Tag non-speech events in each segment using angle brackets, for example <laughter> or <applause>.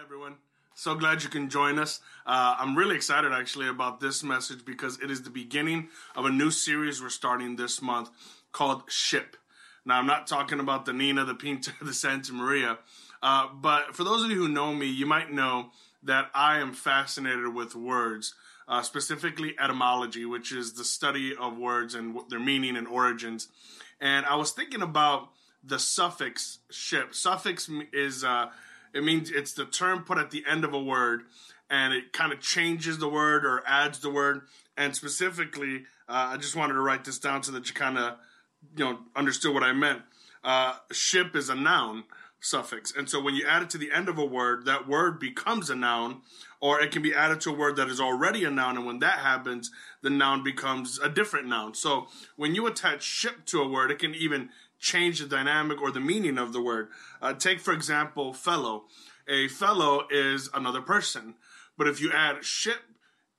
everyone. So glad you can join us. Uh, I'm really excited actually about this message because it is the beginning of a new series we're starting this month called Ship. Now, I'm not talking about the Nina, the Pinta, <laughs> the Santa Maria, uh, but for those of you who know me, you might know that I am fascinated with words, uh, specifically etymology, which is the study of words and their meaning and origins. And I was thinking about the suffix ship. Suffix is uh, it means it's the term put at the end of a word, and it kind of changes the word or adds the word. And specifically, uh, I just wanted to write this down so that you kind of, you know, understood what I meant. Uh, ship is a noun suffix, and so when you add it to the end of a word, that word becomes a noun, or it can be added to a word that is already a noun. And when that happens, the noun becomes a different noun. So when you attach ship to a word, it can even change the dynamic or the meaning of the word. Uh, take, for example, fellow. A fellow is another person. But if you add ship,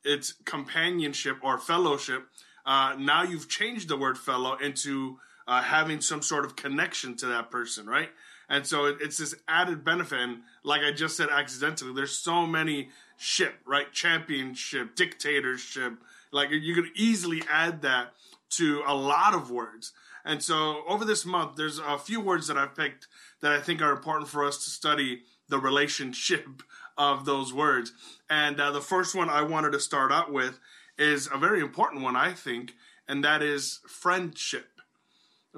it's companionship or fellowship. Uh, now you've changed the word fellow into uh, having some sort of connection to that person, right? And so it's this added benefit. And like I just said accidentally, there's so many ship, right? Championship, dictatorship. Like you could easily add that to a lot of words. And so over this month, there's a few words that I've picked that I think are important for us to study the relationship <laughs> of those words. And uh, the first one I wanted to start out with is a very important one, I think, and that is friendship.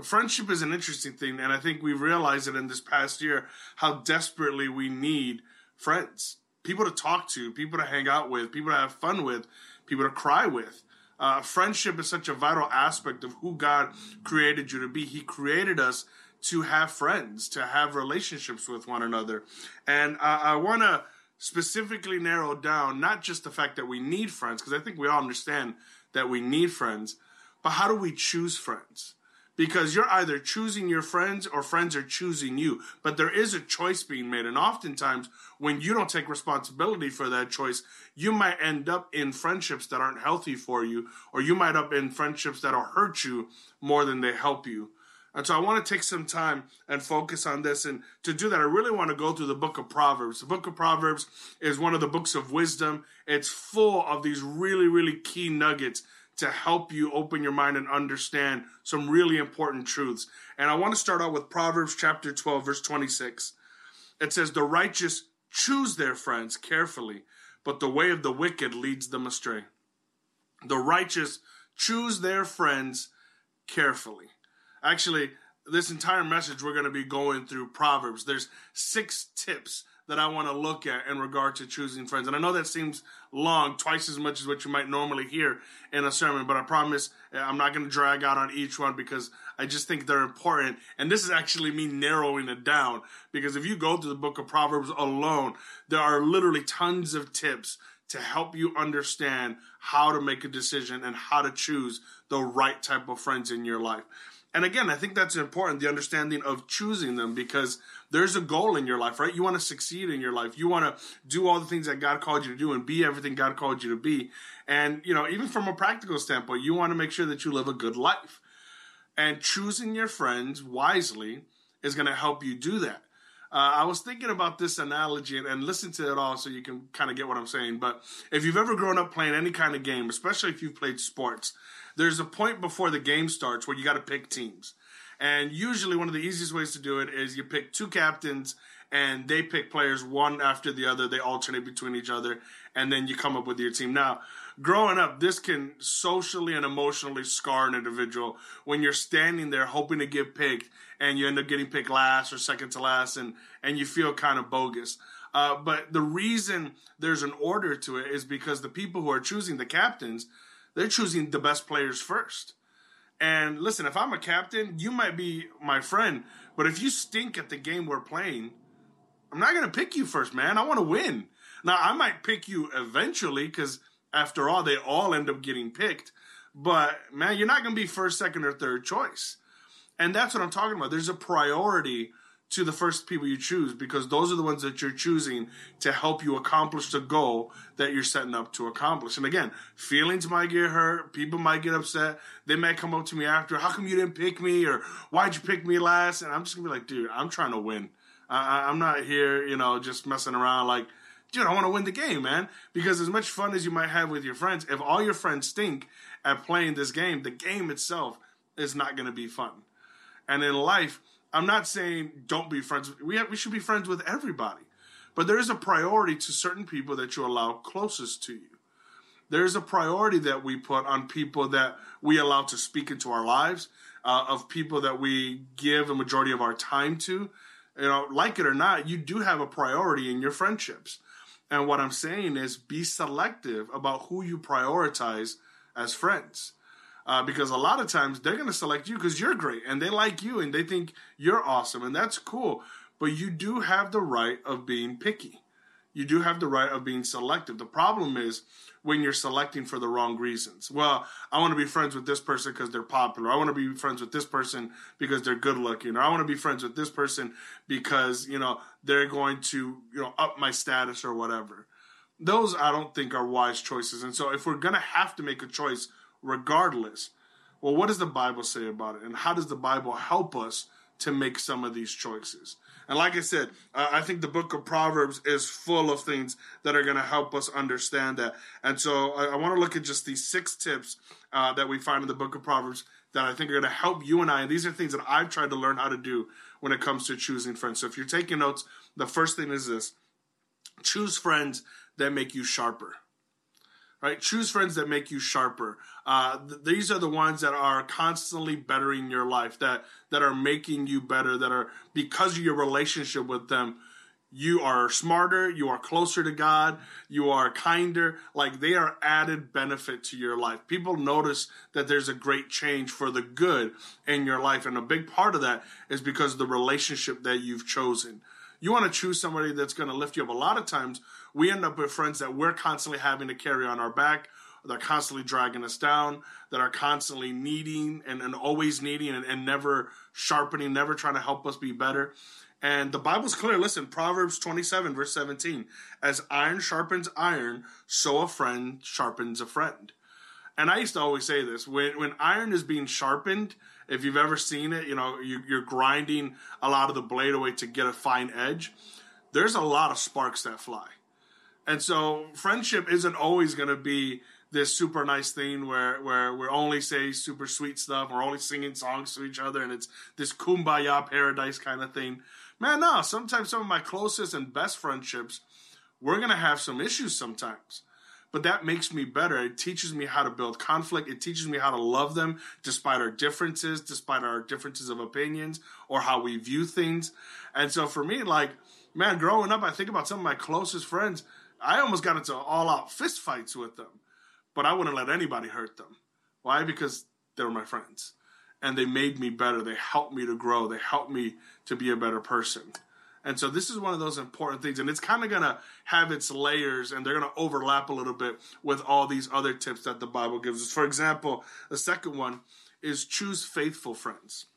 Friendship is an interesting thing, and I think we've realized it in this past year how desperately we need friends. People to talk to, people to hang out with, people to have fun with, people to cry with. Uh, friendship is such a vital aspect of who God created you to be. He created us to have friends, to have relationships with one another. And uh, I want to specifically narrow down not just the fact that we need friends, because I think we all understand that we need friends, but how do we choose friends? Because you're either choosing your friends or friends are choosing you. But there is a choice being made. And oftentimes, when you don't take responsibility for that choice, you might end up in friendships that aren't healthy for you, or you might up in friendships that'll hurt you more than they help you. And so I want to take some time and focus on this. And to do that, I really want to go through the book of Proverbs. The book of Proverbs is one of the books of wisdom. It's full of these really, really key nuggets to help you open your mind and understand some really important truths. And I want to start out with Proverbs chapter 12, verse 26. It says, The righteous choose their friends carefully, but the way of the wicked leads them astray. The righteous choose their friends carefully. Actually, this entire message we're going to be going through Proverbs. There's six tips that I want to look at in regard to choosing friends. And I know that seems long, twice as much as what you might normally hear in a sermon, but I promise eh, I'm not going to drag out on each one because I just think they're important. And this is actually me narrowing it down because if you go through the book of Proverbs alone, there are literally tons of tips to help you understand how to make a decision and how to choose the right type of friends in your life. And again, I think that's important, the understanding of choosing them because there's a goal in your life, right? You want to succeed in your life. You want to do all the things that God called you to do and be everything God called you to be. And, you know, even from a practical standpoint, you want to make sure that you live a good life. And choosing your friends wisely is going to help you do that. Uh, I was thinking about this analogy and, and, listen to it all so you can kind of get what I'm saying. But if you've ever grown up playing any kind of game, especially if you've played sports, there's a point before the game starts where you got to pick teams. And usually, one of the easiest ways to do it is you pick two captains and they pick players one after the other. They alternate between each other, and then you come up with your team. Now, growing up, this can socially and emotionally scar an individual when you're standing there hoping to get picked and you end up getting picked last or second to last, and, and you feel kind of bogus. Uh, but the reason there's an order to it is because the people who are choosing the captains, they're choosing the best players first. And listen, if I'm a captain, you might be my friend, but if you stink at the game we're playing, I'm not going to pick you first, man. I want to win. Now, I might pick you eventually because after all, they all end up getting picked. But man, you're not going to be first, second, or third choice. And that's what I'm talking about. There's a priority to the first people you choose because those are the ones that you're choosing to help you accomplish the goal that you're setting up to accomplish. And again, feelings might get hurt, people might get upset. They might come up to me after, how come you didn't pick me or why'd you pick me last? And I'm just gonna be like, dude, I'm trying to win. I, I'm not here, you know, just messing around like, dude, I want to win the game, man. Because as much fun as you might have with your friends, if all your friends stink at playing this game, the game itself is not to be fun. And in life, I'm not saying don't be friends. We have, we should be friends with everybody, but there is a priority to certain people that you allow closest to you. There's a priority that we put on people that we allow to speak into our lives, uh, of people that we give a majority of our time to. You know, like it or not, you do have a priority in your friendships. And what I'm saying is be selective about who you prioritize as friends. Uh, because a lot of times they're going to select you because you're great and they like you and they think you're awesome and that's cool. But you do have the right of being picky. You do have the right of being selective. The problem is when you're selecting for the wrong reasons. Well, I want to be friends with this person because they're popular. I want to be friends with this person because they're good looking. Or I want to be friends with this person because, you know, they're going to, you know, up my status or whatever. Those I don't think are wise choices. And so if we're going to have to make a choice regardless, well, what does the Bible say about it? And how does the Bible help us to make some of these choices? And like I said, I think the book of Proverbs is full of things that are going to help us understand that. And so I, I want to look at just these six tips uh, that we find in the book of Proverbs that I think are going to help you and I. And these are things that I've tried to learn how to do when it comes to choosing friends. So if you're taking notes, the first thing is this choose friends that make you sharper right? Choose friends that make you sharper. Uh, th- these are the ones that are constantly bettering your life, that that are making you better, that are because of your relationship with them. You are smarter, you are closer to God, you are kinder. Like they are added benefit to your life. People notice that there's a great change for the good in your life. And a big part of that is because of the relationship that you've chosen. You want to choose somebody that's going to lift you up. A lot of times we end up with friends that we're constantly having to carry on our back, that are constantly dragging us down, that are constantly needing and, and always needing and, and never sharpening, never trying to help us be better. And the Bible's clear. Listen, Proverbs 27, verse 17. As iron sharpens iron, so a friend sharpens a friend. And I used to always say this when, when iron is being sharpened, if you've ever seen it, you know, you, you're grinding a lot of the blade away to get a fine edge. There's a lot of sparks that fly. And so friendship isn't always going to be this super nice thing where where we only say super sweet stuff, we're only singing songs to each other, and it's this kumbaya paradise kind of thing. Man, no. Sometimes some of my closest and best friendships, we're gonna have some issues sometimes but that makes me better. It teaches me how to build conflict. It teaches me how to love them despite our differences, despite our differences of opinions or how we view things. And so for me, like, man, growing up, I think about some of my closest friends. I almost got into all out fist fights with them, but I wouldn't let anybody hurt them. Why? Because they were my friends and they made me better. They helped me to grow. They helped me to be a better person. And so this is one of those important things, and it's kind of going to have its layers, and they're going to overlap a little bit with all these other tips that the Bible gives us. For example, the second one is choose faithful friends.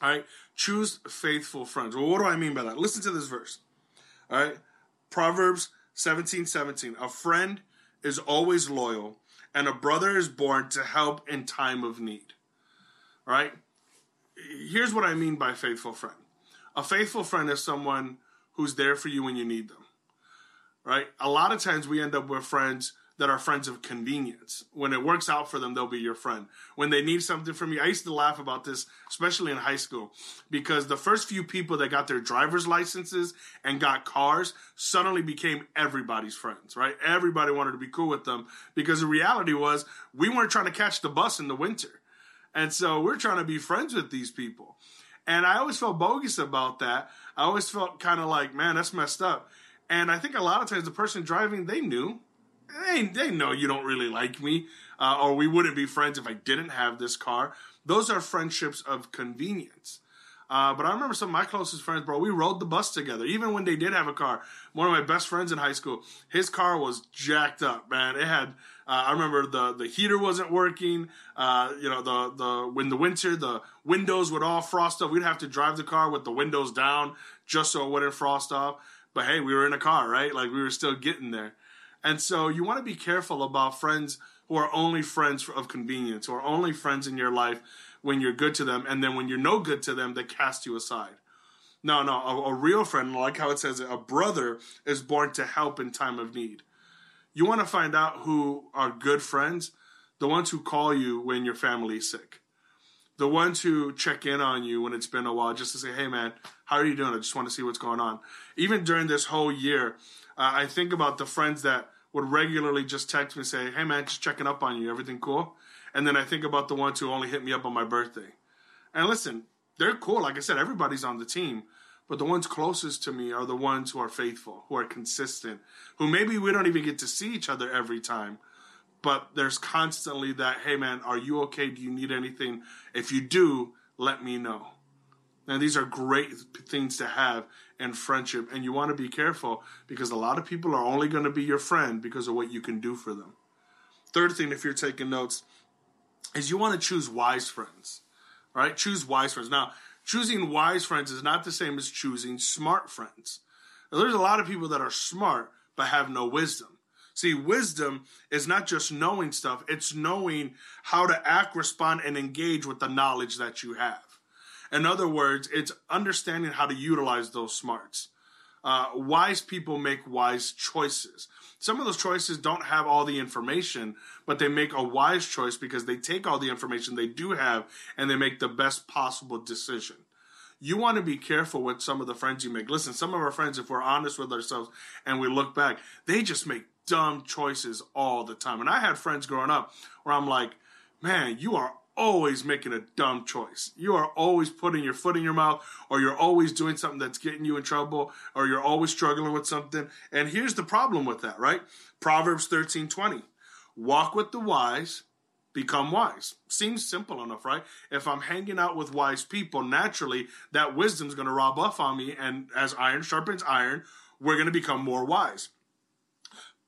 All right, choose faithful friends. Well, what do I mean by that? Listen to this verse. All right, Proverbs 17 17. A friend is always loyal, and a brother is born to help in time of need. All right, here's what I mean by faithful friend a faithful friend is someone who's there for you when you need them. Right? A lot of times we end up with friends that are friends of convenience. When it works out for them, they'll be your friend. When they need something from you, I used to laugh about this, especially in high school, because the first few people that got their driver's licenses and got cars suddenly became everybody's friends, right? Everybody wanted to be cool with them because the reality was we weren't trying to catch the bus in the winter. And so we're trying to be friends with these people. And I always felt bogus about that. I always felt kind of like, man, that's messed up. And I think a lot of times the person driving, they knew. They, they know you don't really like me, uh, or we wouldn't be friends if I didn't have this car. Those are friendships of convenience. Uh, but I remember some of my closest friends, bro. We rode the bus together, even when they did have a car. One of my best friends in high school, his car was jacked up, man. It had. Uh, I remember the the heater wasn't working. Uh, you know, the the when the winter, the windows would all frost up. We'd have to drive the car with the windows down just so it wouldn't frost off. But hey, we were in a car, right? Like we were still getting there. And so you want to be careful about friends who are only friends of convenience, or only friends in your life when you're good to them, and then when you're no good to them, they cast you aside. No, no, a, a real friend, like how it says, a brother is born to help in time of need. You want to find out who are good friends? The ones who call you when your family's sick. The ones who check in on you when it's been a while just to say, hey man, how are you doing? I just want to see what's going on. Even during this whole year, uh, I think about the friends that would regularly just text me and say, hey man, just checking up on you. Everything cool? And then I think about the ones who only hit me up on my birthday. And listen, they're cool. Like I said, everybody's on the team. But the ones closest to me are the ones who are faithful, who are consistent, who maybe we don't even get to see each other every time. But there's constantly that, hey man, are you okay? Do you need anything? If you do, let me know. And these are great things to have in friendship. And you want to be careful because a lot of people are only going to be your friend because of what you can do for them. Third thing, if you're taking notes, is you want to choose wise friends. Right? Choose wise friends. Now, choosing wise friends is not the same as choosing smart friends. Now, there's a lot of people that are smart but have no wisdom. See, wisdom is not just knowing stuff, it's knowing how to act, respond, and engage with the knowledge that you have. In other words, it's understanding how to utilize those smarts. Uh, wise people make wise choices. Some of those choices don't have all the information, but they make a wise choice because they take all the information they do have and they make the best possible decision. You want to be careful with some of the friends you make. Listen, some of our friends, if we're honest with ourselves and we look back, they just make dumb choices all the time. And I had friends growing up where I'm like, man, you are always making a dumb choice. You are always putting your foot in your mouth, or you're always doing something that's getting you in trouble, or you're always struggling with something. And here's the problem with that, right? Proverbs 13 20. Walk with the wise, become wise. Seems simple enough, right? If I'm hanging out with wise people, naturally that wisdom's going to rub off on me. And as iron sharpens iron, we're going to become more wise.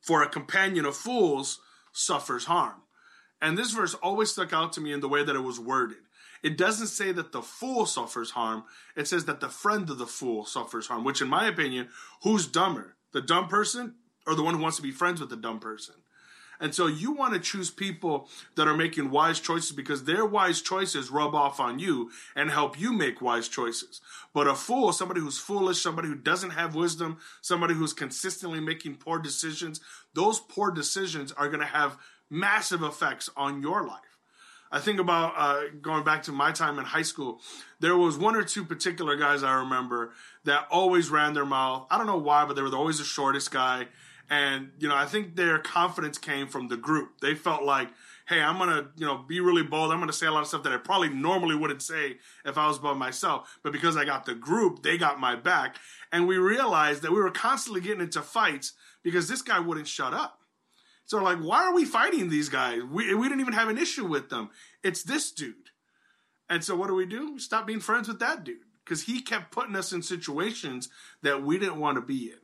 For a companion of fools suffers harm. And this verse always stuck out to me in the way that it was worded. It doesn't say that the fool suffers harm. It says that the friend of the fool suffers harm, which, in my opinion, who's dumber? The dumb person or the one who wants to be friends with the dumb person? And so you want to choose people that are making wise choices because their wise choices rub off on you and help you make wise choices. But a fool, somebody who's foolish, somebody who doesn't have wisdom, somebody who's consistently making poor decisions, those poor decisions are going to have massive effects on your life. I think about uh, going back to my time in high school. There was one or two particular guys I remember that always ran their mouth. I don't know why, but they were always the shortest guy. And you know, I think their confidence came from the group. They felt like, "Hey, I'm gonna, you know, be really bold. I'm gonna say a lot of stuff that I probably normally wouldn't say if I was by myself. But because I got the group, they got my back." And we realized that we were constantly getting into fights because this guy wouldn't shut up. So like, why are we fighting these guys? We we didn't even have an issue with them. It's this dude. And so what do we do? Stop being friends with that dude because he kept putting us in situations that we didn't want to be in.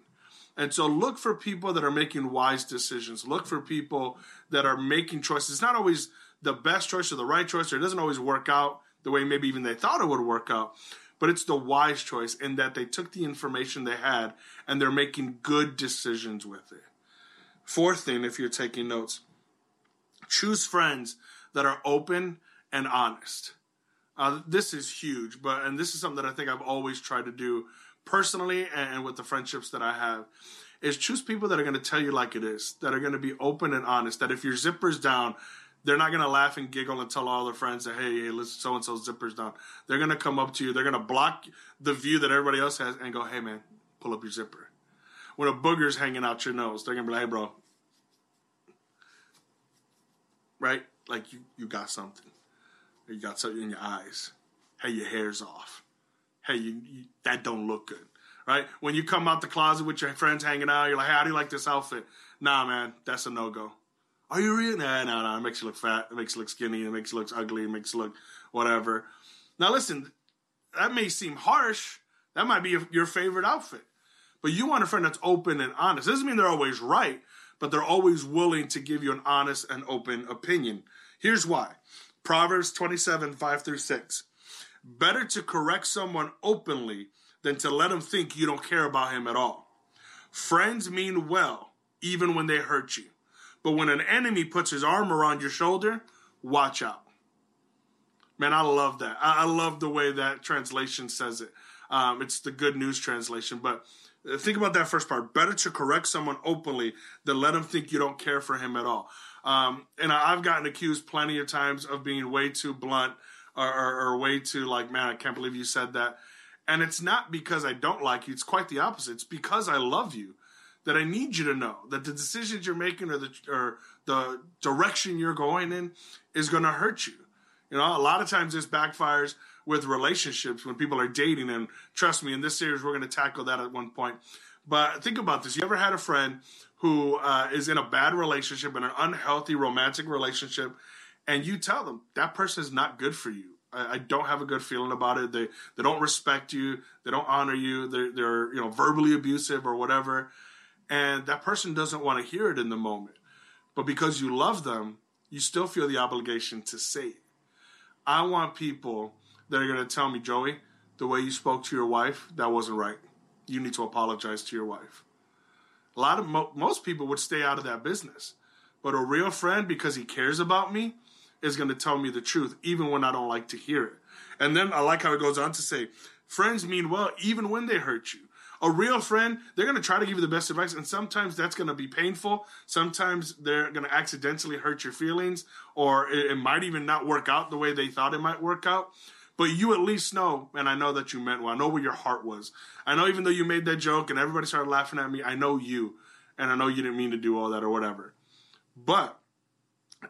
And so look for people that are making wise decisions. Look for people that are making choices. It's not always the best choice or the right choice, or it doesn't always work out the way maybe even they thought it would work out. But it's the wise choice in that they took the information they had and they're making good decisions with it. Fourth thing, if you're taking notes, choose friends that are open and honest. Uh, this is huge, but and this is something that I think I've always tried to do personally and with the friendships that I have is choose people that are going to tell you like it is, that are going to be open and honest. That if your zipper's down, they're not going to laugh and giggle and tell all their friends that hey, hey, listen, so and so's zipper's down. They're going to come up to you. They're going to block the view that everybody else has and go, hey man, pull up your zipper. When a booger's hanging out your nose, they're to be like, hey bro, right? Like you, you got something. You got something in your eyes. Hey, your hair's off. Hey, you, you, that don't look good, right? When you come out the closet with your friends hanging out, you're like, hey, how do you like this outfit? Nah, man, that's a no go. Are you real? Nah, nah, nah. It makes you look fat. It makes you look skinny. It makes you look ugly. It makes you look whatever. Now, listen, that may seem harsh. That might be your favorite outfit. But you want a friend that's open and honest. Doesn't mean they're always right, but they're always willing to give you an honest and open opinion. Here's why Proverbs 27 5 through 6. Better to correct someone openly than to let him think you don't care about him at all. Friends mean well, even when they hurt you. But when an enemy puts his arm around your shoulder, watch out. Man, I love that. I love the way that translation says it. Um, it's the Good News translation, but think about that first part. Better to correct someone openly than let him think you don't care for him at all. Um, and I've gotten accused plenty of times of being way too blunt or, or, or way too like, man, I can't believe you said that. And it's not because I don't like you. It's quite the opposite. It's because I love you that I need you to know that the decisions you're making or the or the direction you're going in is going to hurt you. You know, a lot of times this backfires with relationships when people are dating, and trust me, in this series we're going to tackle that at one point. But think about this: you ever had a friend who uh, is in a bad relationship, in an unhealthy romantic relationship, and you tell them that person is not good for you? I, don't have a good feeling about it. They they don't respect you. They don't honor you. They're they're you know verbally abusive or whatever and that person doesn't want to hear it in the moment. But because you love them, you still feel the obligation to say it. I want people that are going to tell me, Joey, the way you spoke to your wife, that wasn't right. You need to apologize to your wife. A lot of mo- most people would stay out of that business. But a real friend, because he cares about me, is going to tell me the truth, even when I don't like to hear it. And then I like how it goes on to say, friends mean well even when they hurt you a real friend, they're going to try to give you the best advice, and sometimes that's going to be painful. Sometimes they're going to accidentally hurt your feelings, or it, it, might even not work out the way they thought it might work out. But you at least know, and I know that you meant well. I know where your heart was. I know even though you made that joke and everybody started laughing at me, I know you, and I know you didn't mean to do all that or whatever. But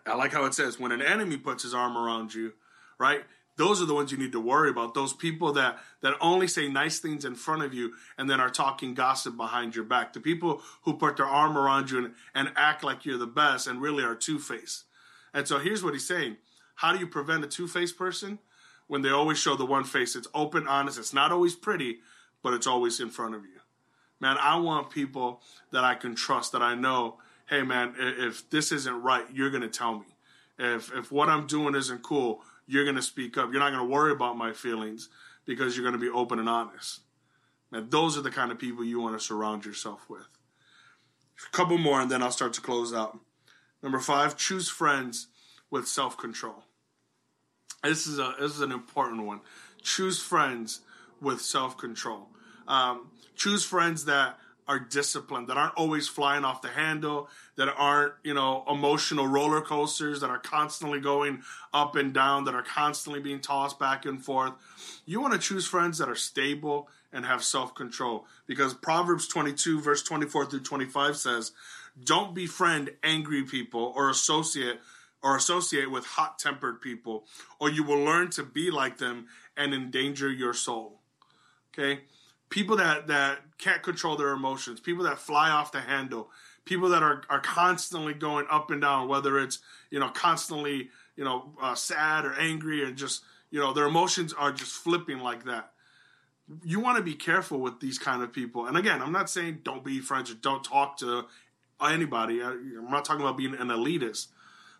I like how it says when an enemy puts his arm around you, right? those are the ones you need to worry about those people that that only say nice things in front of you and then are talking gossip behind your back the people who put their arm around you and, and act like you're the best and really are two-faced and so here's what he's saying how do you prevent a two-faced person when they always show the one face it's open honest it's not always pretty but it's always in front of you man i want people that i can trust that i know hey man if this isn't right you're going to tell me if if what i'm doing isn't cool you're going to speak up. You're not going to worry about my feelings because you're going to be open and honest. Now, those are the kind of people you want to surround yourself with. A couple more, and then I'll start to close out. Number five, choose friends with self control. This is a this is an important one. Choose friends with self control. Um, choose friends that are disciplined, that aren't always flying off the handle, that aren't, you know, emotional roller coasters, that are constantly going up and down, that are constantly being tossed back and forth. You want to choose friends that are stable and have self control because Proverbs 22, verse 24 through 25 says, Don't befriend angry people or associate or associate with hot tempered people, or you will learn to be like them and endanger your soul. Okay? people that that can't control their emotions, people that fly off the handle, people that are are constantly going up and down, whether it's you know constantly you know uh, sad or angry and just you know their emotions are just flipping like that. You want to be careful with these kind of people. And again, I'm not saying don't be friends or don't talk to anybody. I'm not talking about being an elitist.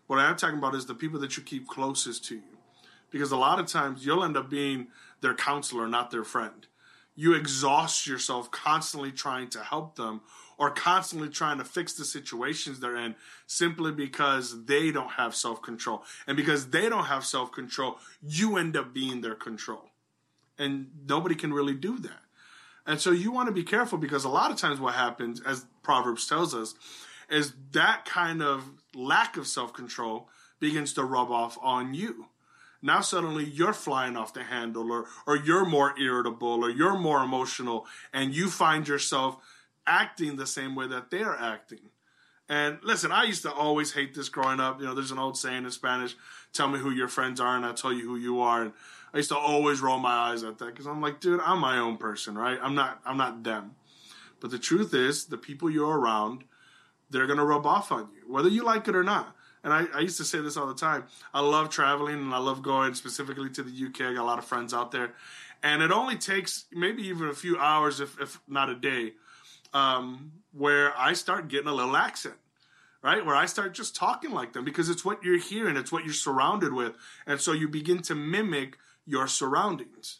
What I am talking about is the people that you keep closest to you. Because a lot of times you'll end up being their counselor, not their friend you exhaust yourself constantly trying to help them or constantly trying to fix the situations they're in simply because they don't have self control. And because they don't have self control, you end up being their control. And nobody can really do that. And so you want to be careful because a lot of times what happens, as Proverbs tells us, is that kind of lack of self control begins to rub off on you now suddenly you're flying off the handle or, or you're more irritable or you're more emotional and you find yourself acting the same way that they're acting. And listen, I used to always hate this growing up. You know, there's an old saying in Spanish, tell me who your friends are and I'll tell you who you are. And I used to always roll my eyes at that because I'm like, dude, I'm my own person, right? I'm not, I'm not them. But the truth is, the people you're around, they're going to rub off on you, whether you like it or not and I, I used to say this all the time. I love traveling and I love going specifically to the UK. I got a lot of friends out there, and it only takes maybe even a few hours, if if not a day, um, where I start getting a little accent. Right, where I start just talking like them because it's what you're hearing, it's what you're surrounded with, and so you begin to mimic your surroundings.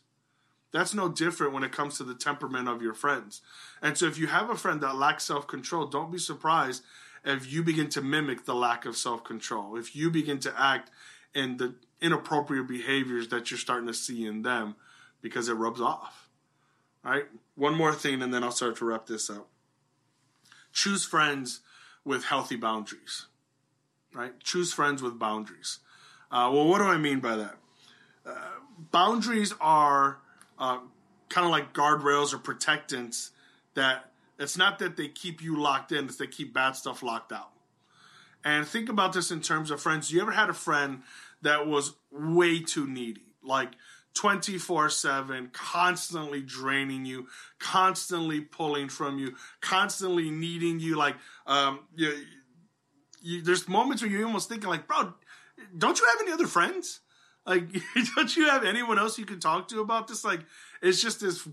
That's no different when it comes to the temperament of your friends. And so if you have a friend that lacks self control, don't be surprised if you begin to mimic the lack of self control, if you begin to act in the inappropriate behaviors that you're starting to see in them because it rubs off. All right, one more thing, and then I'll start to wrap this up. Choose friends with healthy boundaries. Right? Choose friends with boundaries. Uh, well, what do I mean by that? Uh, boundaries are uh, kind of like guardrails or protectants that it's not that they keep you locked in, it's they keep bad stuff locked out. And think about this in terms of friends. You ever had a friend that was way too needy? Like 24 7, constantly draining you, constantly pulling from you, constantly needing you. Like, um, you, you, there's moments where you're almost thinking, like, bro, don't you have any other friends? Like, <laughs> don't you have anyone else you can talk to about this? Like, it's just this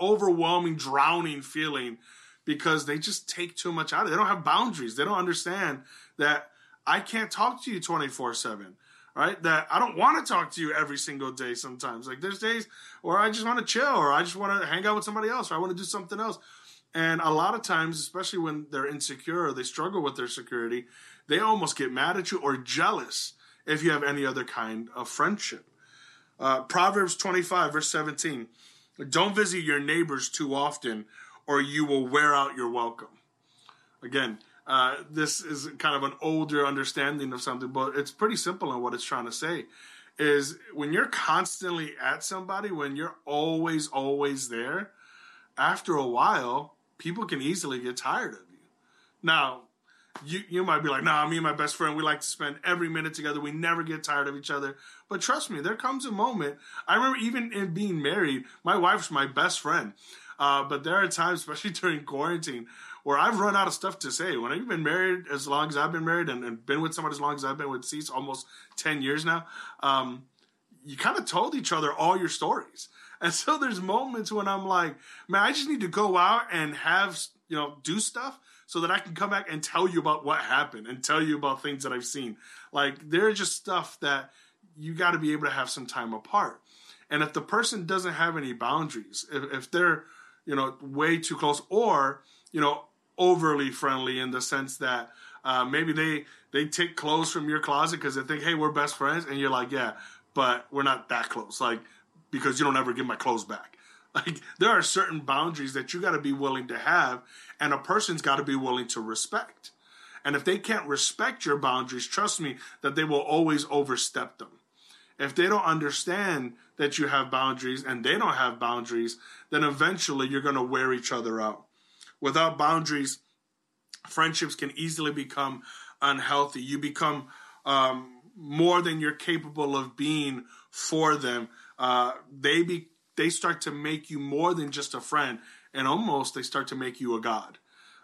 overwhelming, drowning feeling because they just take too much out of it. They don't have boundaries. They don't understand that I can't talk to you 24 7 right? That I don't want to talk to you every single day sometimes. Like there's days where I just want to chill or I just want to hang out with somebody else or I want to do something else. And a lot of times, especially when they're insecure or they struggle with their security, they almost get mad at you or jealous if you have any other kind of friendship. Uh, Proverbs 25, verse 17 Don't visit your neighbors too often, or you will wear out your welcome. Again, uh, this is kind of an older understanding of something, but it's pretty simple in what it's trying to say. Is when you're constantly at somebody, when you're always, always there, after a while, people can easily get tired of you. Now, you you might be like, nah, me and my best friend, we like to spend every minute together. We never get tired of each other. But trust me, there comes a moment. I remember even in being married, my wife's my best friend. Uh, but there are times, <laughs> especially during quarantine, where I've run out of stuff to say. When I've been married as long as I've been married and, and been with somebody as long as I've been with Cease, almost 10 years now, um, you kind of told each other all your stories. <laughs> And so there's moments when I'm like, man, I just need to go out and have, you know, do stuff so that I can come back and tell you about what happened and tell you about things that I've seen. Like there's just stuff that you got to be able to have some time apart. And if the person doesn't have any boundaries, if, if they're, you know, way too close or, you know, overly friendly in the sense that uh, maybe they they take clothes from your closet because they think, hey, we're best friends, and you're like, yeah, but we're not that close, like because you don't ever give my clothes back. Like there are certain boundaries that you got to be willing to have, and a person's got to be willing to respect. And if they can't respect your boundaries, trust me that they will always overstep them. If they don't understand that you have boundaries and they don't have boundaries, then eventually you're going to wear each other out. Without boundaries, friendships can easily become unhealthy. You become um, more than you're capable of being for them. Uh, they be they start to make you more than just a friend, and almost they start to make you a god.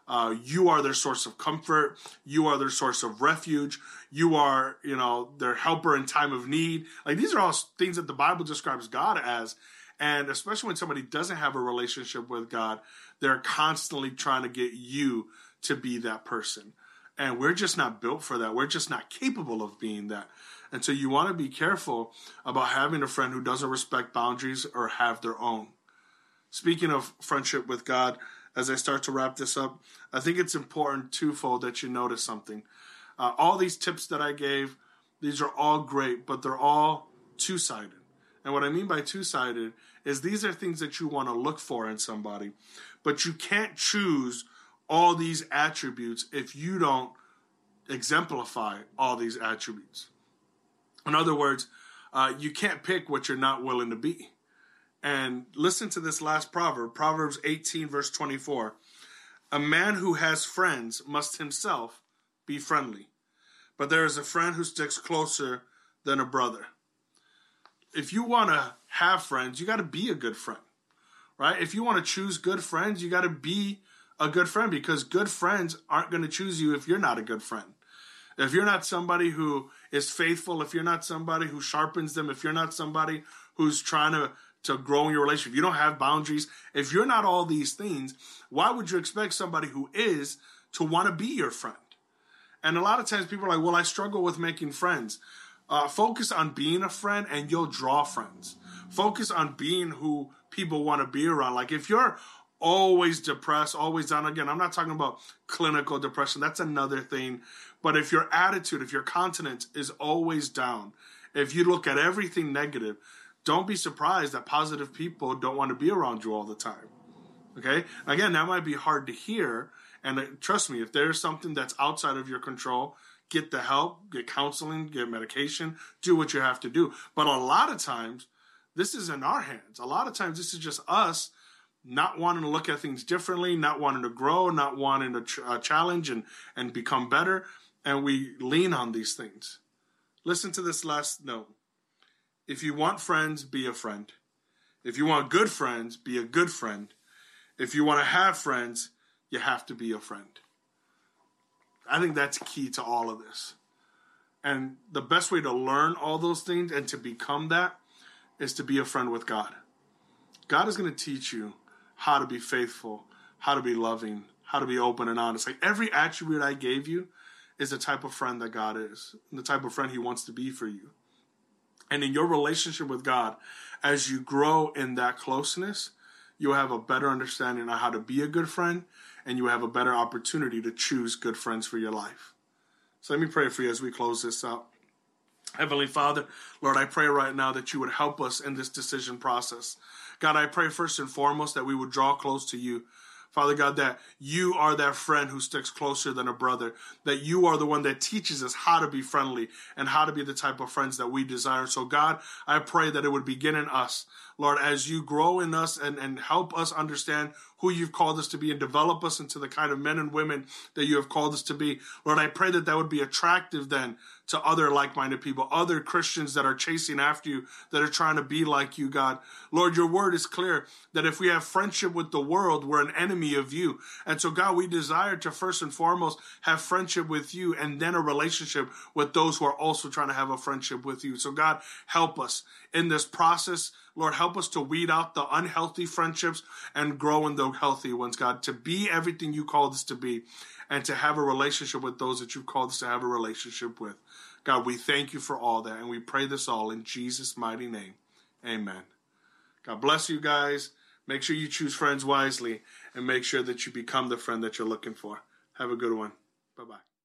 Uh, you are their source of comfort. You are their source of refuge. You are, you know, their helper in time of need. Like these are all things that the Bible describes God as. And especially when somebody doesn't have a relationship with God, they're constantly trying to get you to be that person. And we're just not built for that. We're just not capable of being that. And so you want to be careful about having a friend who doesn't respect boundaries or have their own. Speaking of friendship with God, as I start to wrap this up, I think it's important twofold that you notice something. Uh, all these tips that I gave, these are all great, but they're all two sided. And what I mean by two sided is these are things that you want to look for in somebody, but you can't choose all these attributes if you don't exemplify all these attributes. In other words, uh, you can't pick what you're not willing to be. And listen to this last proverb Proverbs 18, verse 24. A man who has friends must himself be friendly, but there is a friend who sticks closer than a brother. If you want to have friends, you got to be a good friend, right? If you want to choose good friends, you got to be a good friend because good friends aren't going to choose you if you're not a good friend. If you're not somebody who is faithful, if you're not somebody who sharpens them, if you're not somebody who's trying to to grow in your relationship, you don't have boundaries, if you're not all these things, why would you expect somebody who is to want to be your friend? And a lot of times people are like, well, I struggle with making friends. Uh, focus on being a friend and you'll draw friends. Focus on being who people want to be around. Like if you're always depressed, always down. Again, I'm not talking about clinical depression. That's another thing. But if your attitude, if your countenance is always down, if you look at everything negative, don't be surprised that positive people don't want to be around you all the time. Okay? Again, that might be hard to hear. And uh, trust me, if there's something that's outside of your control, get the help, get counseling, get medication, do what you have to do. But a lot of times, this is in our hands. A lot of times, this is just us not wanting to look at things differently, not wanting to grow, not wanting to ch- uh, challenge and, and become better. And we lean on these things. Listen to this last note. If you want friends, be a friend. If you want good friends, be a good friend. If you want to have friends, you have to be a friend. I think that's key to all of this. And the best way to learn all those things and to become that is to be a friend with God. God is going to teach you how to be faithful, how to be loving, how to be open and honest. Like every attribute I gave you is the type of friend that God is, the type of friend He wants to be for you. And in your relationship with God, as you grow in that closeness, you'll have a better understanding of how to be a good friend and you have a better opportunity to choose good friends for your life. So let me pray for you as we close this out. Heavenly Father, Lord, I pray right now that you would help us in this decision process. God, I pray first and foremost that we would draw close to you. Father God, that you are that friend who sticks closer than a brother, that you are the one that teaches us how to be friendly and how to be the type of friends that we desire. So, God, I pray that it would begin in us. Lord, as you grow in us and, and help us understand who you've called us to be and develop us into the kind of men and women that you have called us to be. Lord, I pray that that would be attractive then to other like minded people, other Christians that are chasing after you, that are trying to be like you, God. Lord, your word is clear that if we have friendship with the world, we're an enemy of you. And so, God, we desire to first and foremost have friendship with you and then a relationship with those who are also trying to have a friendship with you. So, God, help us in this process. Lord, help us to weed out the unhealthy friendships and grow in the healthy ones, God, to be everything you called us to be and to have a relationship with those that you've called us to have a relationship with. God, we thank you for all that, and we pray this all in Jesus' mighty name. Amen. God bless you guys. Make sure you choose friends wisely and make sure that you become the friend that you're looking for. Have a good one. Bye bye.